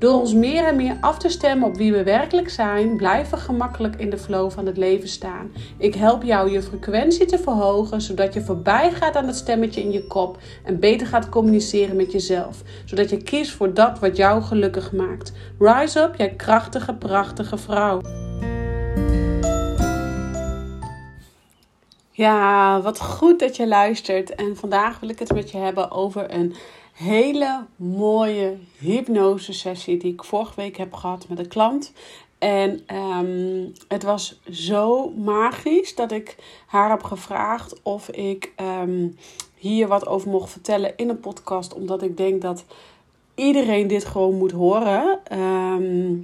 Door ons meer en meer af te stemmen op wie we werkelijk zijn, blijven we gemakkelijk in de flow van het leven staan. Ik help jou je frequentie te verhogen, zodat je voorbij gaat aan het stemmetje in je kop en beter gaat communiceren met jezelf, zodat je kiest voor dat wat jou gelukkig maakt. Rise up, jij krachtige, prachtige vrouw. Ja, wat goed dat je luistert. En vandaag wil ik het met je hebben over een hele mooie hypnose sessie die ik vorige week heb gehad met een klant. En ehm, het was zo magisch dat ik haar heb gevraagd of ik ehm, hier wat over mocht vertellen in een podcast. Omdat ik denk dat iedereen dit gewoon moet horen. Ehm,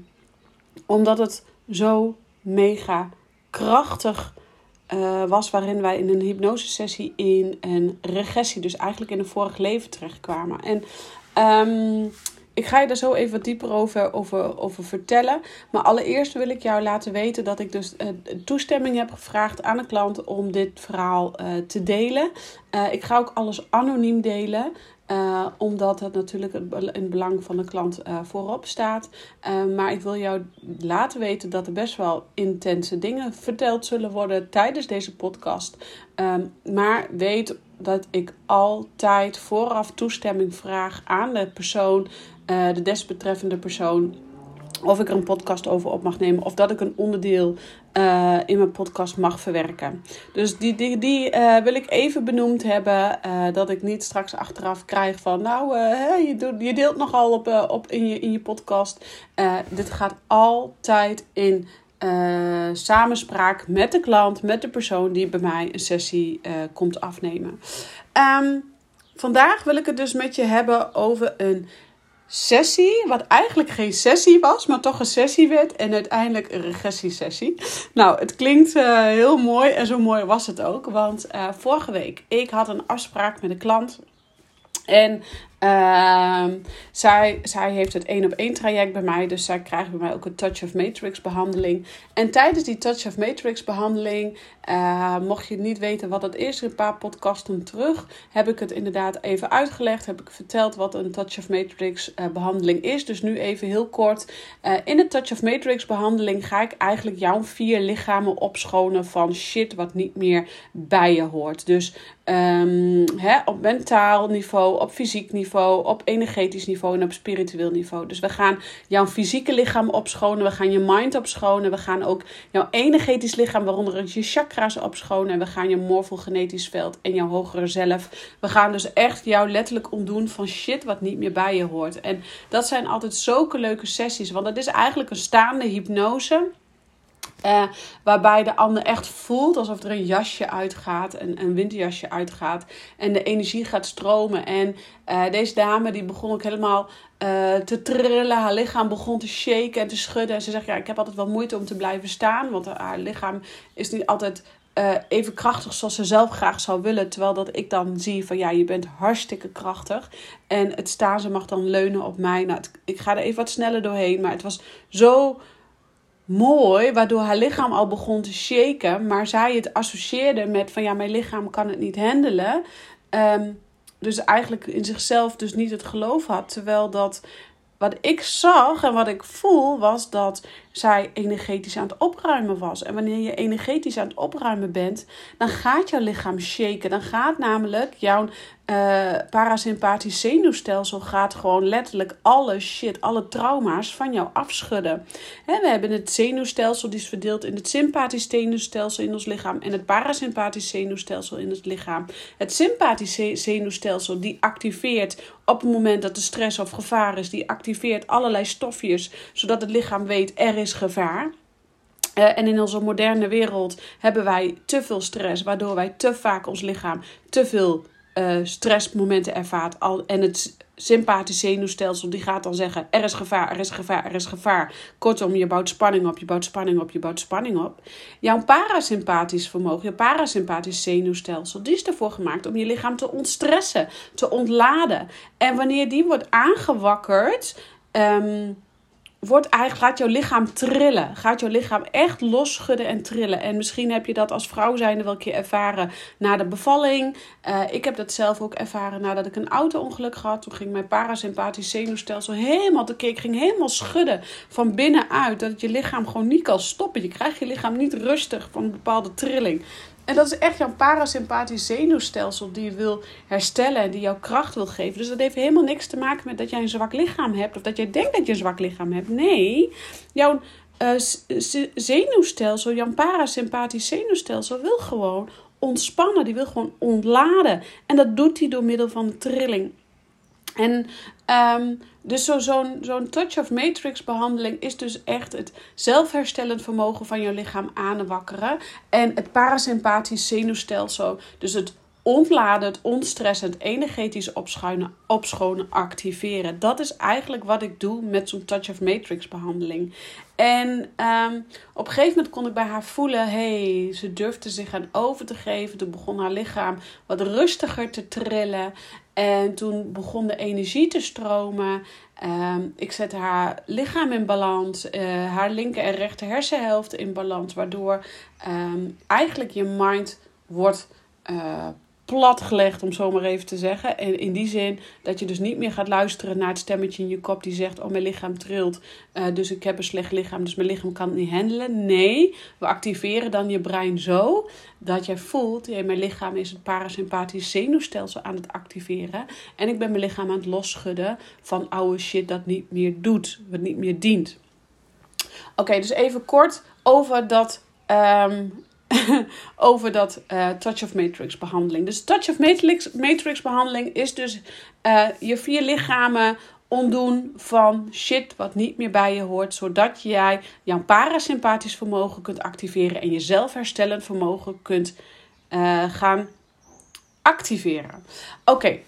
omdat het zo mega krachtig uh, was waarin wij in een hypnosesessie in een regressie, dus eigenlijk in een vorig leven terechtkwamen. En um, ik ga je daar zo even wat dieper over, over, over vertellen. Maar allereerst wil ik jou laten weten dat ik dus uh, toestemming heb gevraagd aan de klant om dit verhaal uh, te delen. ik ga ook alles anoniem delen. Uh, omdat het natuurlijk in belang van de klant uh, voorop staat. Uh, maar ik wil jou laten weten dat er best wel intense dingen verteld zullen worden tijdens deze podcast. Um, maar weet dat ik altijd vooraf toestemming vraag aan de persoon, de desbetreffende persoon of ik er een podcast over op mag nemen. Of dat ik een onderdeel uh, in mijn podcast mag verwerken. Dus die, die, die uh, wil ik even benoemd hebben. Uh, dat ik niet straks achteraf krijg van. Nou, je, doet, je deelt nogal op, op in, je, in je podcast. dit gaat altijd in samenspraak met de klant, met de persoon die bij mij een sessie komt afnemen. Um, vandaag wil ik het dus met je hebben over een sessie, wat eigenlijk geen sessie was, maar toch een sessie werd en uiteindelijk een regressiesessie. Nou, het klinkt uh, heel mooi en zo mooi was het ook, want uh, vorige week ik had een afspraak met een klant en uh, zij, zij heeft het één op één traject bij mij. Dus zij krijgt bij mij ook een Touch of Matrix behandeling. En tijdens die Touch of Matrix behandeling, uh, mocht je niet weten wat dat is, een paar podcasten terug, heb ik het inderdaad even uitgelegd. Heb ik verteld wat een Touch of Matrix uh, behandeling is. Dus nu even heel kort. Uh, in de Touch of Matrix behandeling ga ik eigenlijk jouw vier lichamen opschonen van shit wat niet meer bij je hoort. Dus um, hè, op mentaal niveau, op fysiek niveau op energetisch niveau en op spiritueel niveau. Dus we gaan jouw fysieke lichaam opschonen, we gaan je mind opschonen, we gaan ook jouw energetisch lichaam, waaronder je chakra's opschonen en we gaan je morfogenetisch veld en jouw hogere zelf. We gaan dus echt jou letterlijk ontdoen van shit wat niet meer bij je hoort. En dat zijn altijd zulke leuke sessies, want het is eigenlijk een staande hypnose. Uh, waarbij de ander echt voelt alsof er een jasje uitgaat, een, een winterjasje uitgaat. En de energie gaat stromen. En uh, deze dame die begon ook helemaal uh, te trillen. Haar lichaam begon te shaken en te schudden. En ze zegt, ja, ik heb altijd wel moeite om te blijven staan. Want haar lichaam is niet altijd even krachtig zoals ze zelf graag zou willen. Terwijl dat ik dan zie van, ja, je bent hartstikke krachtig. En het staan, ze mag dan leunen op mij. Nou, ik ga er even wat sneller doorheen. Maar het was zo mooi, waardoor haar lichaam al begon te shaken, maar zij het associeerde met van ja, mijn lichaam kan het niet handelen. Um, dus eigenlijk in zichzelf dus niet het geloof had, terwijl dat wat ik zag en wat ik voel was dat zij energetisch aan het opruimen was. En wanneer je energetisch aan het opruimen bent, dan gaat jouw lichaam shaken. Dan gaat namelijk jouw uh, parasympathisch zenuwstelsel gaat gewoon letterlijk alle shit, alle trauma's van jou afschudden. We hebben het zenuwstelsel die is verdeeld in het sympathisch zenuwstelsel in ons lichaam en het parasympathisch zenuwstelsel in het lichaam. Het sympathisch zenuwstelsel die activeert op het moment dat er stress of gevaar is, die activeert allerlei stofjes zodat het lichaam weet er is gevaar. Uh, en in onze moderne wereld hebben wij te veel stress, waardoor wij te vaak ons lichaam te veel uh, stressmomenten ervaart. Al, en het sympathisch zenuwstelsel die gaat dan zeggen: er is gevaar, er is gevaar, er is gevaar. Kortom, je bouwt spanning op, je bouwt spanning op, je bouwt spanning op. Jouw parasympathisch vermogen, je parasympathisch zenuwstelsel, die is ervoor gemaakt om je lichaam te ontstressen, te ontladen. En wanneer die wordt aangewakkerd. Um, wordt eigenlijk, gaat jouw lichaam trillen. Gaat jouw lichaam echt losschudden en trillen. En misschien heb je dat als vrouw zijnde wel een keer ervaren na de bevalling. Uh, ik heb dat zelf ook ervaren nadat ik een auto-ongeluk gehad. Toen ging mijn parasympathisch zenuwstelsel helemaal te keer. ging helemaal schudden van binnenuit. Dat je lichaam gewoon niet kan stoppen. Je krijgt je lichaam niet rustig van een bepaalde trilling. En dat is echt jouw parasympathisch zenuwstelsel die je wil herstellen en die jouw kracht wil geven. Dus dat heeft helemaal niks te maken met dat jij een zwak lichaam hebt of dat jij denkt dat je een zwak lichaam hebt. Nee, jouw uh, zenuwstelsel, jouw parasympathisch zenuwstelsel wil gewoon ontspannen. Die wil gewoon ontladen. En dat doet hij door middel van trilling. En um, dus zo'n zo zo'n touch of matrix behandeling is dus echt het zelfherstellend vermogen van je lichaam aanwakkeren. En het parasympathisch zenuwstelsel, dus het ontladen, het ontstressen, het energetisch opschuinen, opschonen, activeren. Dat is eigenlijk wat ik doe met zo'n touch of matrix behandeling. En um, op een gegeven moment kon ik bij haar voelen, hey, ze durfde zich aan over te geven. Toen begon haar lichaam wat rustiger te trillen. En toen begon de energie te stromen. Um, ik zette haar lichaam in balans, uh, haar linker en rechter hersenhelft in balans, waardoor um, eigenlijk je mind wordt uh, platgelegd, om zo maar even te zeggen. En in die zin dat je dus niet meer gaat luisteren naar het stemmetje in je kop die zegt: Oh, mijn lichaam trilt, uh, dus ik heb een slecht lichaam, dus mijn lichaam kan het niet handelen. Nee, we activeren dan je brein zo dat jij voelt: hey, mijn lichaam is het parasympathisch zenuwstelsel aan het activeren. En ik ben mijn lichaam aan het losschudden van oude shit dat niet meer doet, wat niet meer dient. Oké, dus even kort over dat um, over dat uh, Touch of Matrix behandeling. Dus Touch of Matrix, Matrix behandeling is dus uh, je vier lichamen ontdoen van shit wat niet meer bij je hoort, zodat jij jouw parasympathisch vermogen kunt activeren en je zelfherstellend vermogen kunt uh, gaan activeren. Oké.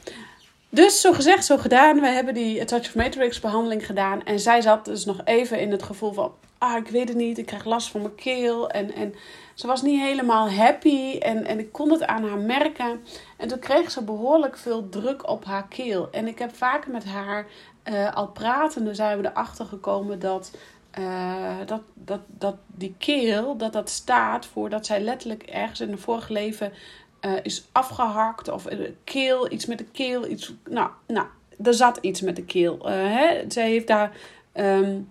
Dus zo gezegd, zo gedaan. We hebben die Touch of Matrix behandeling gedaan. En zij zat dus nog even in het gevoel van... Ah, ik weet het niet. Ik krijg last van mijn keel. En, en ze was niet helemaal happy en, en ik kon het aan haar merken. En toen kreeg ze behoorlijk veel druk op haar keel. En ik heb vaker met haar uh, al pratende zijn we erachter gekomen dat, uh, dat, dat, dat die keel, dat dat staat voor dat zij letterlijk ergens in een vorig leven uh, is afgehakt. Of keel, iets met de keel, iets, nou, nou, er zat iets met de keel. hè? Zij heeft daar... Um,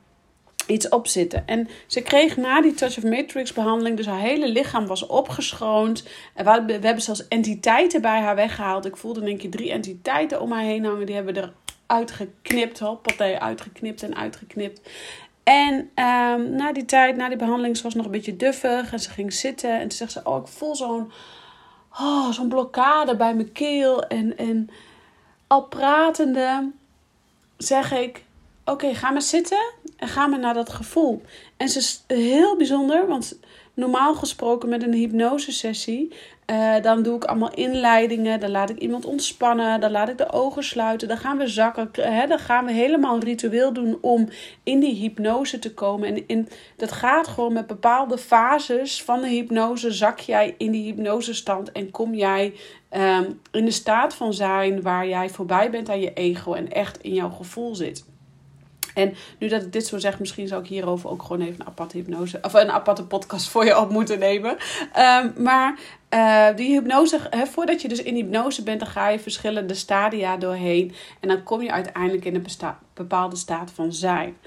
iets op zitten. En ze kreeg na die Touch of Matrix behandeling, dus haar hele lichaam was opgeschoond. En we, hebben zelfs entiteiten bij haar weggehaald. Ik voelde denk ik drie entiteiten om haar heen hangen. Die hebben er uitgeknipt, hoppatee, uitgeknipt en uitgeknipt. En um, na die tijd, na die behandeling, ze was nog een beetje duffig. En ze ging zitten en toen zegt ze, oh, ik voel zo'n oh, zo'n blokkade bij mijn keel. En, en al pratende zeg ik, oké, ga maar zitten en ga maar naar dat gevoel. En ze is heel bijzonder, want normaal gesproken met een hypnosesessie, uh, dan doe ik allemaal inleidingen, dan laat ik iemand ontspannen, dan laat ik de ogen sluiten, dan gaan we zakken, hè, dan gaan we helemaal een ritueel doen om in die hypnose te komen. En in, dat gaat gewoon met bepaalde fases van de hypnose, zak jij in die hypnosestand en kom jij um, in de staat van zijn waar jij voorbij bent aan je ego en echt in jouw gevoel zit. En nu dat ik dit zo zeg, misschien zou ik hierover ook gewoon even een aparte hypnose of een aparte podcast voor je op moeten nemen. Um, maar uh, die hypnose, voordat je dus in hypnose bent, dan ga je verschillende stadia doorheen. En dan kom je uiteindelijk in een bepaalde staat van zijn.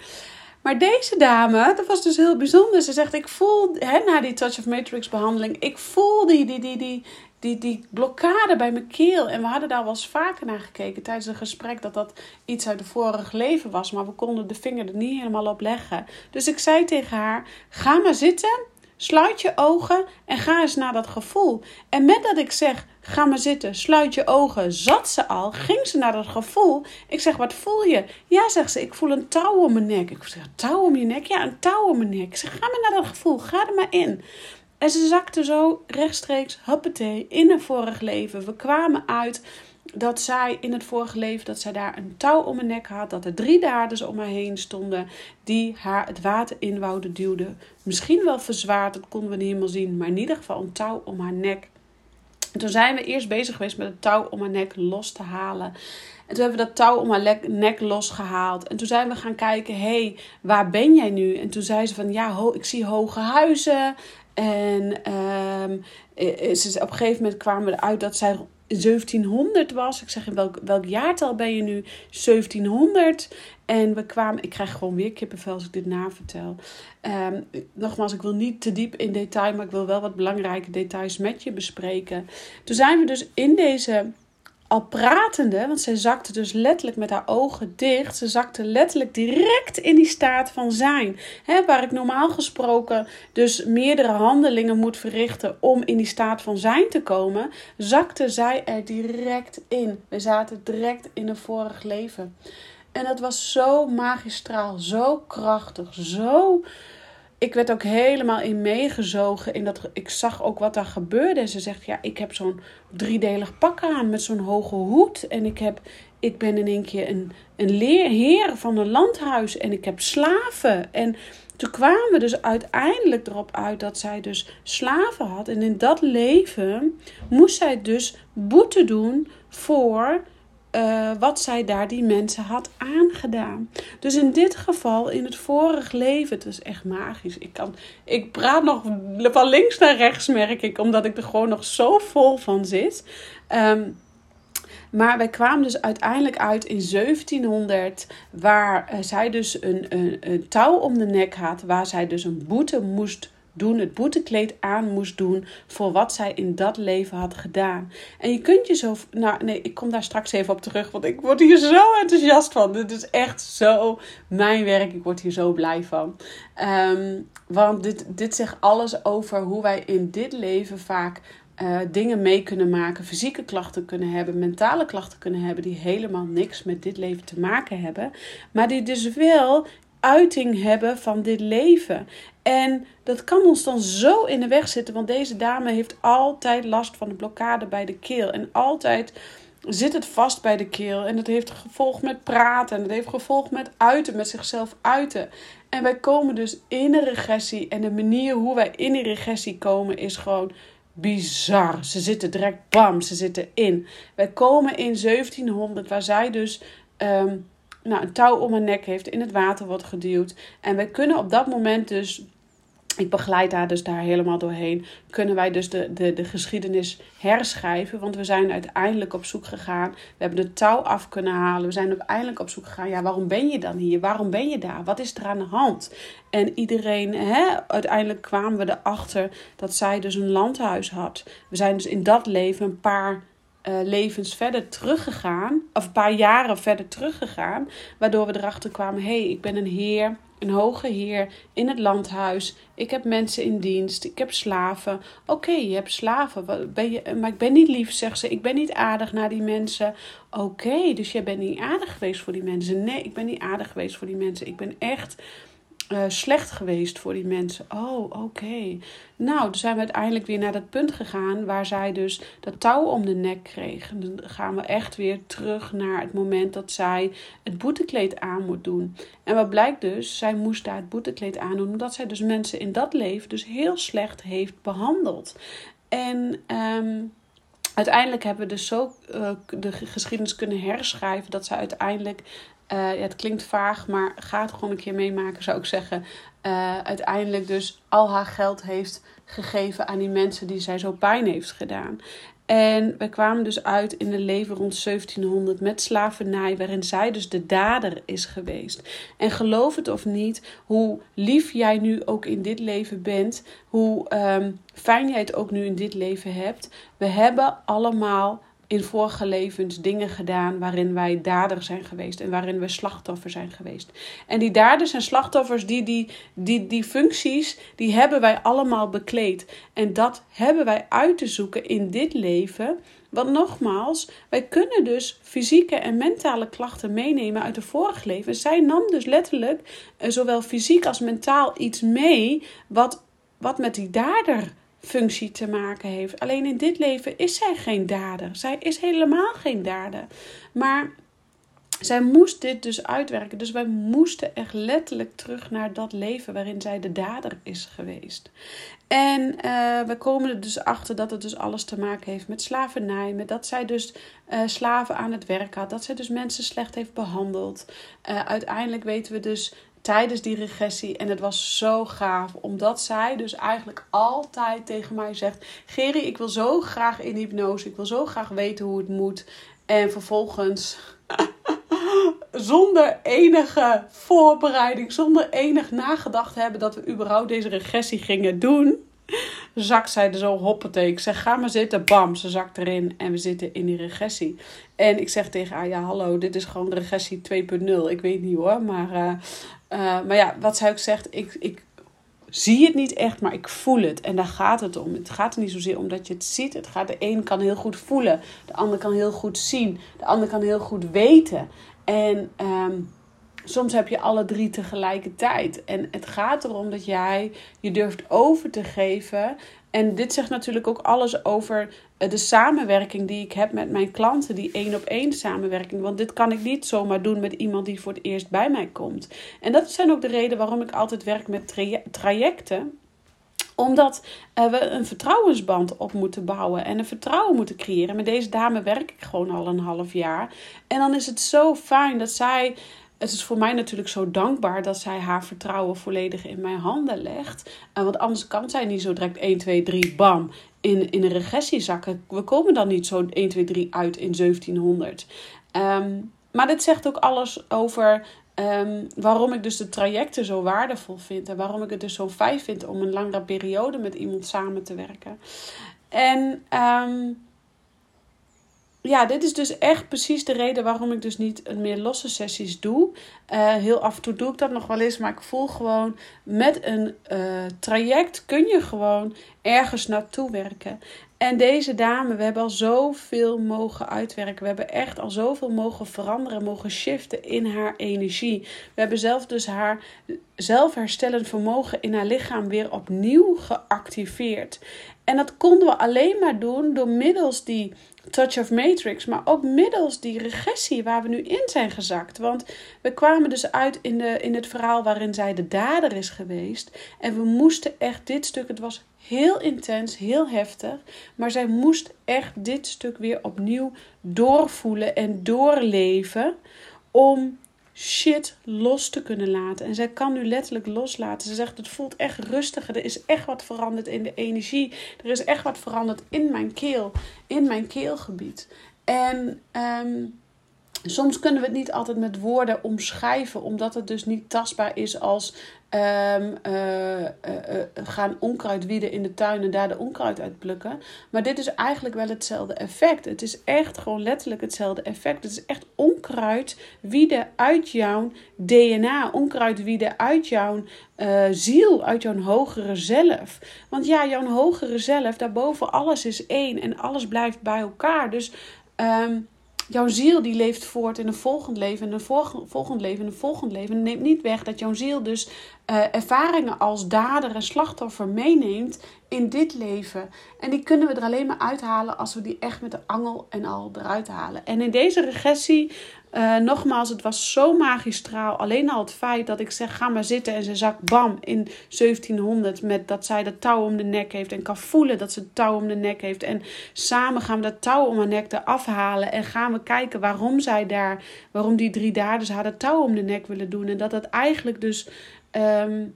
Maar deze dame, dat was dus heel bijzonder. Ze zegt, ik voel, na die Touch of Matrix behandeling, ik voel die, die, die, die, die, die blokkade bij mijn keel. En we hadden daar wel eens vaker naar gekeken tijdens een gesprek dat dat iets uit het vorige leven was. Maar we konden de vinger er niet helemaal op leggen. Dus ik zei tegen haar: ga maar zitten. sluit je ogen en ga eens naar dat gevoel. En met dat ik zeg, ga maar zitten, sluit je ogen, zat ze al, ging ze naar dat gevoel. Ik zeg, wat voel je? Ja, zegt ze, ik voel een touw om mijn nek. Ik zeg, touw om je nek? Ja, een touw om mijn nek. Ik zeg, ga maar naar dat gevoel, ga er maar in. En ze zakte zo rechtstreeks, huppatee, in een vorig leven. We kwamen uit dat zij in het vorige leven dat zij daar een touw om haar nek had, dat er drie daders om haar heen stonden die haar het water in wouden duwden. Misschien wel verzwaard, dat konden we niet helemaal zien, maar in ieder geval een touw om haar nek. En toen zijn we eerst bezig geweest met het touw om haar nek los te halen. En toen hebben we dat touw om haar nek losgehaald. En toen zijn we gaan kijken, hé, hey, waar ben jij nu? En toen zei ze van, ja, ik zie hoge huizen. En um, op een gegeven moment kwamen we eruit dat zij 1700 was. Ik zeg in welk, welk jaartal ben je nu? 1700. En we kwamen, ik krijg gewoon weer kippenvel als ik dit navertel. Um, nogmaals, ik wil niet te diep in detail, maar ik wil wel wat belangrijke details met je bespreken. Toen zijn we dus in deze al pratende, want zij zakte dus letterlijk met haar ogen dicht. Ze zakte letterlijk direct in die staat van zijn. Hè, waar ik normaal gesproken dus meerdere handelingen moet verrichten om in die staat van zijn te komen, zakte zij er direct in. We zaten direct in een vorig leven. En dat was zo magistraal, zo krachtig, zo ik werd ook helemaal in meegezogen. In dat, ik zag ook wat daar gebeurde. En ze zegt, ja, ik heb zo'n driedelig pak aan met zo'n hoge hoed. En ik, heb, ik ben in één keer een, een heer van een landhuis. En ik heb slaven. En toen kwamen we dus uiteindelijk erop uit dat zij dus slaven had. En in dat leven moest zij dus boete doen voor uh, wat zij daar die mensen had aangedaan. Dus in dit geval, in het vorige leven, het was echt magisch. Ik, kan, ik praat nog van links naar rechts, merk ik, omdat ik er gewoon nog zo vol van zit. Um, maar wij kwamen dus uiteindelijk uit in 1700, waar uh, zij dus een, een, een touw om de nek had, waar zij dus een boete moest doen, het boetekleed aan moest doen voor wat zij in dat leven had gedaan. En je kunt je zo, nou nee, ik kom daar straks even op terug, want ik word hier zo enthousiast van. Dit is echt zo mijn werk, ik word hier zo blij van. Um, want dit, dit zegt alles over hoe wij in dit leven vaak uh, dingen mee kunnen maken, fysieke klachten kunnen hebben, mentale klachten kunnen hebben, die helemaal niks met dit leven te maken hebben, maar die dus wel uiting hebben van dit leven. En dat kan ons dan zo in de weg zitten, want deze dame heeft altijd last van een blokkade bij de keel. En altijd zit het vast bij de keel. En dat heeft gevolg met praten. En dat heeft gevolg met uiten, met zichzelf uiten. En wij komen dus in een regressie. En de manier hoe wij in die regressie komen is gewoon bizar. Ze zitten direct, bam, ze zitten in. Wij komen in 1700, waar zij dus ehm, nou, een touw om haar nek heeft, in het water wordt geduwd. En wij kunnen op dat moment dus ik begeleid haar dus daar helemaal doorheen. Kunnen wij dus de, de, de geschiedenis herschrijven. Want we zijn uiteindelijk op zoek gegaan. We hebben de touw af kunnen halen. We zijn uiteindelijk op zoek gegaan. Ja, waarom ben je dan hier? Waarom ben je daar? Wat is er aan de hand? En iedereen, hè, uiteindelijk kwamen we erachter dat zij dus een landhuis had. We zijn dus in dat leven een paar uh, levens verder teruggegaan. Of een paar jaren verder teruggegaan. Waardoor we erachter kwamen: hé, hey, ik ben een heer een hoge heer in het landhuis. Ik heb mensen in dienst. Ik heb slaven. Oké, je hebt slaven. Ben je, maar ik ben niet lief, zegt ze. Ik ben niet aardig naar die mensen. Oké, dus jij bent niet aardig geweest voor die mensen. Nee, ik ben niet aardig geweest voor die mensen. Ik ben echt uh, slecht geweest voor die mensen. Oh, oké. Nou, toen zijn we uiteindelijk weer naar dat punt gegaan waar zij dus dat touw om de nek kreeg. En dan gaan we echt weer terug naar het moment dat zij het boetekleed aan moet doen. En wat blijkt dus, zij moest daar het boetekleed aan doen omdat zij dus mensen in dat leven dus heel slecht heeft behandeld. En um, uiteindelijk hebben we dus zo uh, de geschiedenis kunnen herschrijven dat zij uiteindelijk uh, ja, het klinkt vaag, maar ga het gewoon een keer meemaken, zou ik zeggen. Uh, uiteindelijk dus al haar geld heeft gegeven aan die mensen die zij zo pijn heeft gedaan. En we kwamen dus uit in een leven rond 1700 met slavernij, waarin zij dus de dader is geweest. En geloof het of niet, hoe lief jij nu ook in dit leven bent, hoe um, fijn jij het ook nu in dit leven hebt. We hebben allemaal in vorige levens dingen gedaan waarin wij dader zijn geweest en waarin we slachtoffer zijn geweest. En die daders en slachtoffers, die, die, die, die functies, die hebben wij allemaal bekleed. En dat hebben wij uit te zoeken in dit leven. Want nogmaals, wij kunnen dus fysieke en mentale klachten meenemen uit de vorige leven. Zij nam dus letterlijk eh, zowel fysiek als mentaal iets mee wat, wat met die dader functie te maken heeft. Alleen in dit leven is zij geen dader. Zij is helemaal geen dader. Maar zij moest dit dus uitwerken. Dus wij moesten echt letterlijk terug naar dat leven waarin zij de dader is geweest. En uh, we komen er dus achter dat het dus alles te maken heeft met slavernij. Met dat zij dus uh, slaven aan het werk had. Dat zij dus mensen slecht heeft behandeld. Uh, uiteindelijk weten we dus tijdens die regressie. En het was zo gaaf, omdat zij dus eigenlijk altijd tegen mij zegt: Geri, ik wil zo graag in hypnose, ik wil zo graag weten hoe het moet. En vervolgens, zonder enige voorbereiding, zonder enig nagedacht hebben dat we überhaupt deze regressie gingen doen, zakt zij er zo hoppatee. Ik zeg, ga maar zitten. Bam, ze zakt erin en we zitten in die regressie. En ik zeg tegen haar, ja hallo, dit is gewoon regressie 2.0. Ik weet niet hoor, maar uh, uh, maar ja, wat zij ook zegt, ik, ik zie het niet echt, maar ik voel het. En daar gaat het om. Het gaat er niet zozeer om dat je het ziet. Het gaat, de een kan heel goed voelen, de ander kan heel goed zien, de ander kan heel goed weten. En um, soms heb je alle drie tegelijkertijd. En het gaat erom dat jij je durft over te geven. En dit zegt natuurlijk ook alles over eh, de samenwerking die ik heb met mijn klanten, die één op één samenwerking. Want dit kan ik niet zomaar doen met iemand die voor het eerst bij mij komt. En dat zijn ook de reden waarom ik altijd werk met trajecten omdat uh, we een vertrouwensband op moeten bouwen en een vertrouwen moeten creëren. Met deze dame werk ik gewoon al een half jaar. En dan is het zo fijn dat zij het is voor mij natuurlijk zo dankbaar dat zij haar vertrouwen volledig in mijn handen legt. Uh, want anders kan zij niet zo direct 1, 2, 3, bam, in, in een regressie zakken. We komen dan niet zo 1, 2, 3 uit in 1700. Um, maar dit zegt ook alles over um, waarom ik dus de trajecten zo waardevol vind. En waarom ik het dus zo fijn vind om een langere periode met iemand samen te werken. En um, ja, dit is dus echt precies de reden waarom ik dus niet meer losse sessies doe. Uh, heel af en toe doe ik dat nog wel eens, maar ik voel gewoon met een uh, traject kun je gewoon ergens naartoe werken. En deze dame, we hebben al zoveel mogen uitwerken. We hebben echt al zoveel mogen veranderen, mogen shiften in haar energie. We hebben zelf dus haar zelfherstellend vermogen in haar lichaam weer opnieuw geactiveerd. En dat konden we alleen maar doen door middels die Touch of Matrix, maar ook middels die regressie waar we nu in zijn gezakt. Want we kwamen dus uit in, de, in het verhaal waarin zij de dader is geweest. En we moesten echt dit stuk, het was heel intens, heel heftig. Maar zij moest echt dit stuk weer opnieuw doorvoelen en doorleven. Om shit los te kunnen laten. En zij kan nu letterlijk loslaten. Ze zegt: Het voelt echt rustiger. Er is echt wat veranderd in de energie. Er is echt wat veranderd in mijn keel, in mijn keelgebied. En um, soms kunnen we het niet altijd met woorden omschrijven, omdat het dus niet tastbaar is als um, uh, uh, gaan onkruid wieden in de tuin en daar de onkruid uit plukken. Maar dit is eigenlijk wel hetzelfde effect. Het is echt gewoon letterlijk hetzelfde effect. Het is echt onkruid wieden uit jouw DNA, onkruid wieden uit jouw ziel, uit jouw hogere zelf. Want ja, jouw hogere zelf, daarboven alles is één en alles blijft bij elkaar. Dus um, jouw ziel die leeft voort in een volgend leven, en een volgend leven, en een volgend leven. En neemt niet weg dat jouw ziel dus uh, ervaringen als dader en slachtoffer meeneemt in dit leven. En die kunnen we er alleen maar uithalen als we die echt met de angel en al eruit halen. En in deze regressie uh, nogmaals, het was zo magistraal. Alleen al het feit dat ik zeg: ga maar zitten. En ze zakt bam in 1700 met dat zij dat touw om de nek heeft. En kan voelen dat ze het touw om de nek heeft. En samen gaan we dat touw om haar nek eraf halen. En gaan we kijken waarom zij daar, waarom die drie daders haar dat touw om de nek willen doen. En dat dat eigenlijk dus, um,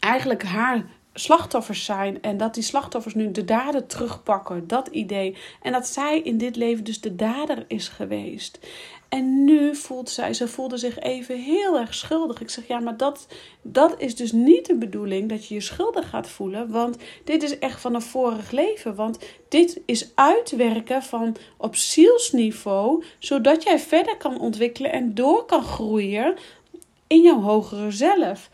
eigenlijk haar slachtoffers zijn en dat die slachtoffers nu de dader terugpakken, dat idee. En dat zij in dit leven dus de dader is geweest. En nu voelt zij, ze voelde zich even heel erg schuldig. Ik zeg ja, maar dat, dat is dus niet de bedoeling dat je je schuldig gaat voelen. Want dit is echt van een vorig leven. Want dit is uitwerken van op zielsniveau, zodat jij verder kan ontwikkelen en door kan groeien in jouw hogere zelf.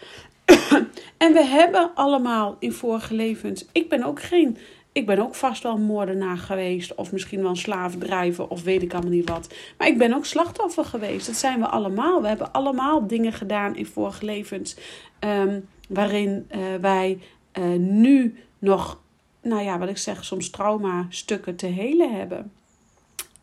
en we hebben allemaal in vorige levens. Ik ben ook geen. Ik ben ook vast wel een moordenaar geweest. Of misschien wel een slaafdrijver. Of weet ik allemaal niet wat. Maar ik ben ook slachtoffer geweest. Dat zijn we allemaal. We hebben allemaal dingen gedaan in vorige levens. Um, waarin uh, wij uh, nu nog. Nou ja, wat ik zeg, soms trauma stukken te helen hebben.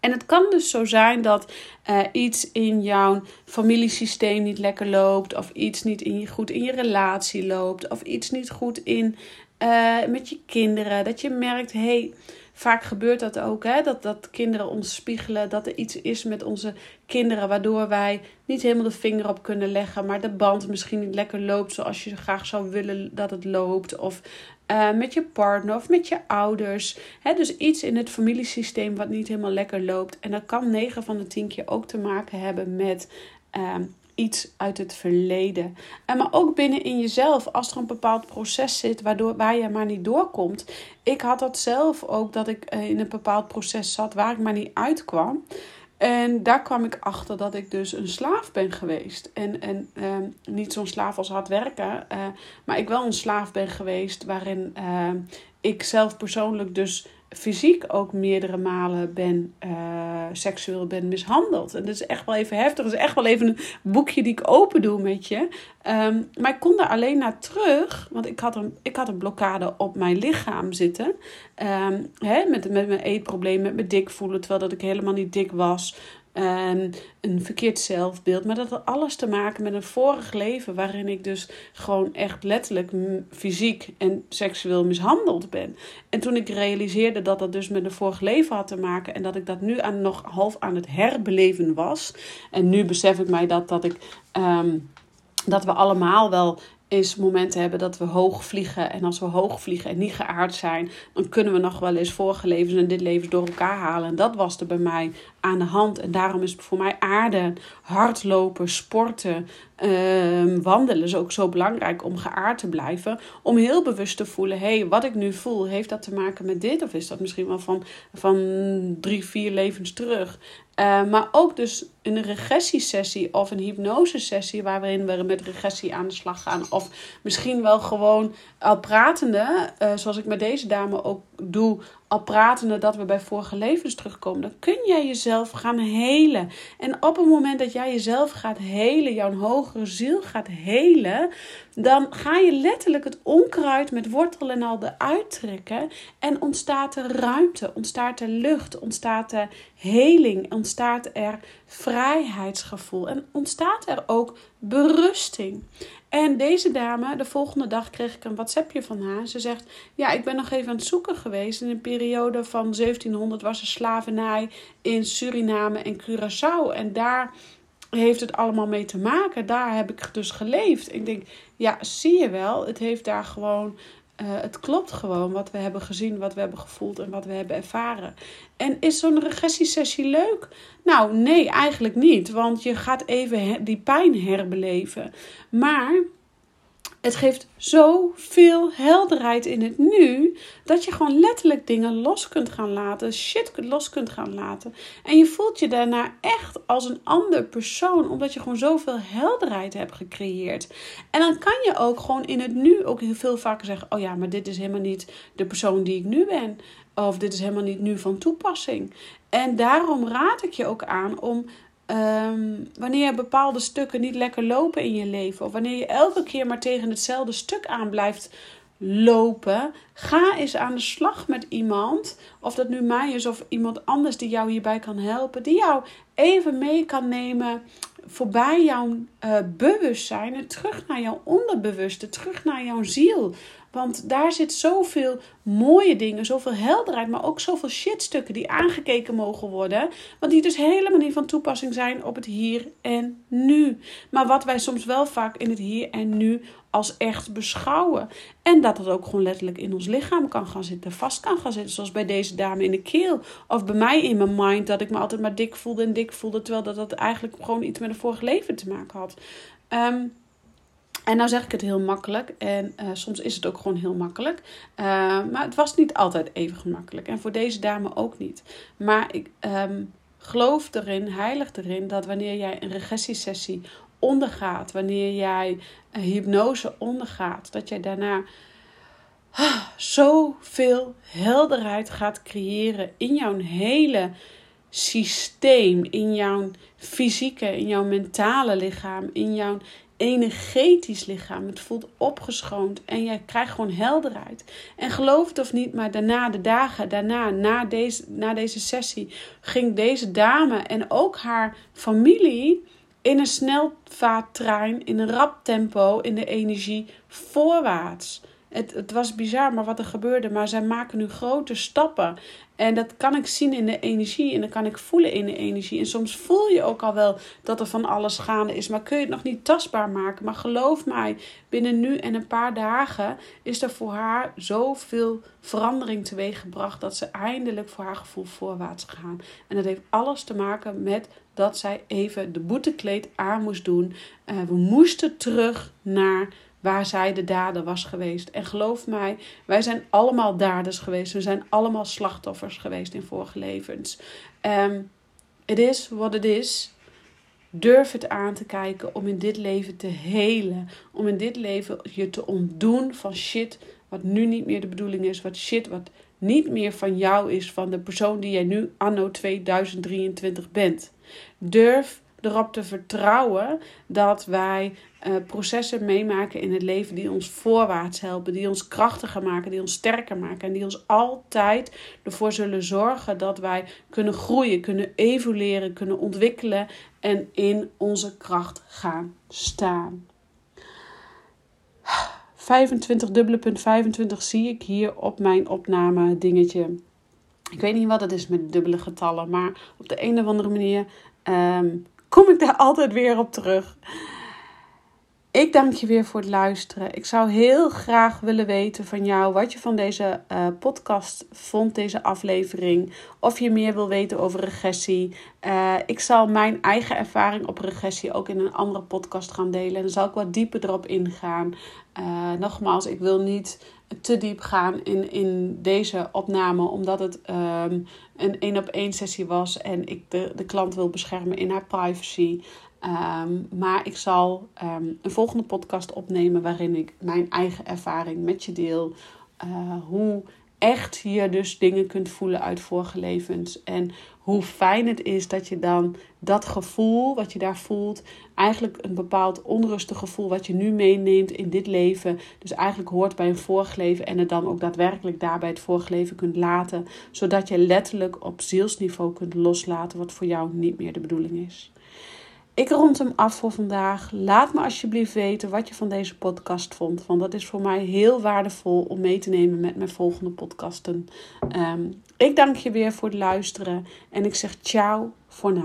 En het kan dus zo zijn dat uh, iets in jouw familiesysteem niet lekker loopt, of iets niet in, goed in je relatie loopt, of iets niet goed in, uh, met je kinderen. Dat je merkt, hé, hey, vaak gebeurt dat ook, hè, dat, dat kinderen ons spiegelen, dat er iets is met onze kinderen, waardoor wij niet helemaal de vinger op kunnen leggen, maar de band misschien niet lekker loopt zoals je graag zou willen dat het loopt. Of uh, met je partner of met je ouders. He, dus iets in het familiesysteem wat niet helemaal lekker loopt. En dat kan 9 van de 10 keer ook te maken hebben met uh, iets uit het verleden. En maar ook binnen in jezelf, als er een bepaald proces zit waardoor, waar je maar niet doorkomt. Ik had dat zelf ook, dat ik uh, in een bepaald proces zat waar ik maar niet uitkwam. En daar kwam ik achter dat ik dus een slaaf ben geweest. En, en uh, niet zo'n slaaf als hard werken, uh, maar ik wel een slaaf ben geweest waarin uh, ik zelf persoonlijk dus fysiek ook meerdere malen ben uh, seksueel ben mishandeld. En dat is echt wel even heftig. Dat is echt wel even een boekje die ik open doe met je. Um, maar ik kon daar alleen naar terug, want ik had een, ik had een blokkade op mijn lichaam zitten. Um, hè, met, met mijn eetprobleem, met mijn dik voelen, terwijl dat ik helemaal niet dik was. Um, een verkeerd zelfbeeld. Maar dat had alles te maken met een vorig leven waarin ik dus gewoon echt letterlijk fysiek en seksueel mishandeld ben. En toen ik realiseerde dat dat dus met een vorig leven had te maken en dat ik dat nu aan, nog half aan het herbeleven was. En nu besef ik mij dat, dat ik. Um, dat we allemaal wel eens momenten hebben dat we hoog vliegen. En als we hoog vliegen en niet geaard zijn, dan kunnen we nog wel eens vorige levens en dit leven door elkaar halen. En dat was er bij mij aan de hand. En daarom is voor mij aarde, hardlopen, sporten, uh, wandelen is ook zo belangrijk om geaard te blijven. Om heel bewust te voelen, hé, hey, wat ik nu voel, heeft dat te maken met dit? Of is dat misschien wel van, van drie, vier levens terug? Uh, maar ook dus een regressiesessie of een hypnosesessie waarin we met regressie aan de slag gaan. Of misschien wel gewoon al pratende, uh, zoals ik met deze dame ook doe, al pratende dat we bij vorige levens terugkomen, dan kun jij jezelf gaan helen. En op het moment dat jij jezelf gaat helen, jouw hogere ziel gaat helen, dan ga je letterlijk het onkruid met wortel en al eruit trekken. En ontstaat er ruimte, ontstaat er lucht, ontstaat er heling, ontstaat er vrijheidsgevoel en ontstaat er ook berusting. En deze dame, de volgende dag kreeg ik een WhatsAppje van haar. Ze zegt: Ja, ik ben nog even aan het zoeken geweest. In een periode van 1700 was er slavernij in Suriname en Curaçao. En daar heeft het allemaal mee te maken. Daar heb ik dus geleefd. Ik denk: Ja, zie je wel, het heeft daar gewoon uh, het klopt gewoon wat we hebben gezien, wat we hebben gevoeld en wat we hebben ervaren. En is zo'n regressiesessie leuk? Nou, nee, eigenlijk niet. Want je gaat even die pijn herbeleven. Maar het geeft zoveel helderheid in het nu. Dat je gewoon letterlijk dingen los kunt gaan laten. Shit los kunt gaan laten. En je voelt je daarna echt als een ander persoon. Omdat je gewoon zoveel helderheid hebt gecreëerd. En dan kan je ook gewoon in het nu ook heel veel vaker zeggen. Oh ja, maar dit is helemaal niet de persoon die ik nu ben. Of dit is helemaal niet nu van toepassing. En daarom raad ik je ook aan om Um, wanneer bepaalde stukken niet lekker lopen in je leven, of wanneer je elke keer maar tegen hetzelfde stuk aan blijft lopen, ga eens aan de slag met iemand, of dat nu mij is of iemand anders die jou hierbij kan helpen, die jou even mee kan nemen voorbij jouw uh, bewustzijn en terug naar jouw onderbewuste, terug naar jouw ziel. Want daar zit zoveel mooie dingen, zoveel helderheid, maar ook zoveel shitstukken die aangekeken mogen worden. Want die dus helemaal niet van toepassing zijn op het hier en nu. Maar wat wij soms wel vaak in het hier en nu als echt beschouwen. En dat het ook gewoon letterlijk in ons lichaam kan gaan zitten, vast kan gaan zitten. Zoals bij deze dame in de keel. Of bij mij in mijn mind, dat ik me altijd maar dik voelde en dik voelde. Terwijl dat, dat eigenlijk gewoon iets met een vorige leven te maken had. Um, en nou zeg ik het heel makkelijk. En uh, soms is het ook gewoon heel makkelijk. Uh, maar het was niet altijd even gemakkelijk. En voor deze dame ook niet. Maar ik um, geloof erin, heilig erin, dat wanneer jij een regressiesessie ondergaat, wanneer jij een hypnose ondergaat, dat jij daarna ah, zoveel helderheid gaat creëren in jouw hele systeem, in jouw fysieke, in jouw mentale lichaam, in jouw energetisch lichaam. Het voelt opgeschoond en je krijgt gewoon helderheid. En geloof het of niet, maar daarna, de dagen daarna, na deze, na deze sessie, ging deze dame en ook haar familie in een snelvaarttrein, in een rap tempo, in de energie voorwaarts. Het, het was bizar, maar wat er gebeurde. Maar zij maken nu grote stappen. En dat kan ik zien in de energie en dat kan ik voelen in de energie. En soms voel je ook al wel dat er van alles gaande is, maar kun je het nog niet tastbaar maken. Maar geloof mij, binnen nu en een paar dagen is er voor haar zoveel verandering teweeggebracht dat ze eindelijk voor haar gevoel voorwaarts gaan. En dat heeft alles te maken met dat zij even de boetekleed aan moest doen. Uh, we moesten terug naar waar zij de dader was geweest. En geloof mij, wij zijn allemaal daders geweest. We zijn allemaal slachtoffers geweest in vorige levens. Het is wat het is. Durf het aan te kijken om in dit leven te helen. Om in dit leven je te ontdoen van shit wat nu niet meer de bedoeling is. Wat shit wat niet meer van jou is, van de persoon die jij nu anno 2023 bent. Durf erop te vertrouwen dat wij uh, processen meemaken in het leven die ons voorwaarts helpen, die ons krachtiger maken, die ons sterker maken en die ons altijd ervoor zullen zorgen dat wij kunnen groeien, kunnen evolueren, kunnen ontwikkelen en in onze kracht gaan staan. 25 dubbele punt 25 zie ik hier op mijn opname dingetje. Ik weet niet wat het is met dubbele getallen, maar op de een of andere manier um, kom ik daar altijd weer op terug. Ik dank je weer voor het luisteren. Ik zou heel graag willen weten van jou wat je van deze uh, podcast vond, deze aflevering. Of je meer wil weten over regressie. Uh, ik zal mijn eigen ervaring op regressie ook in een andere podcast gaan delen. En dan zal ik wat dieper erop ingaan. Uh, nogmaals, ik wil niet te diep gaan in, in deze opname, omdat het um, een één op één sessie was en ik de, de klant wil beschermen in haar privacy. Um, maar ik zal um, een volgende podcast opnemen waarin ik mijn eigen ervaring met je deel. Uh, hoe echt je dus dingen kunt voelen uit vorige levens. En hoe fijn het is dat je dan dat gevoel wat je daar voelt, eigenlijk een bepaald onrustig gevoel wat je nu meeneemt in dit leven, dus eigenlijk hoort bij een vorig leven en het dan ook daadwerkelijk daarbij het vorige leven kunt laten, zodat je letterlijk op zielsniveau kunt loslaten wat voor jou niet meer de bedoeling is. Ik rond hem af voor vandaag. Laat me alsjeblieft weten wat je van deze podcast vond. Want dat is voor mij heel waardevol om mee te nemen met mijn volgende podcasten. Um, ik dank je weer voor het luisteren. En ik zeg ciao voor nu.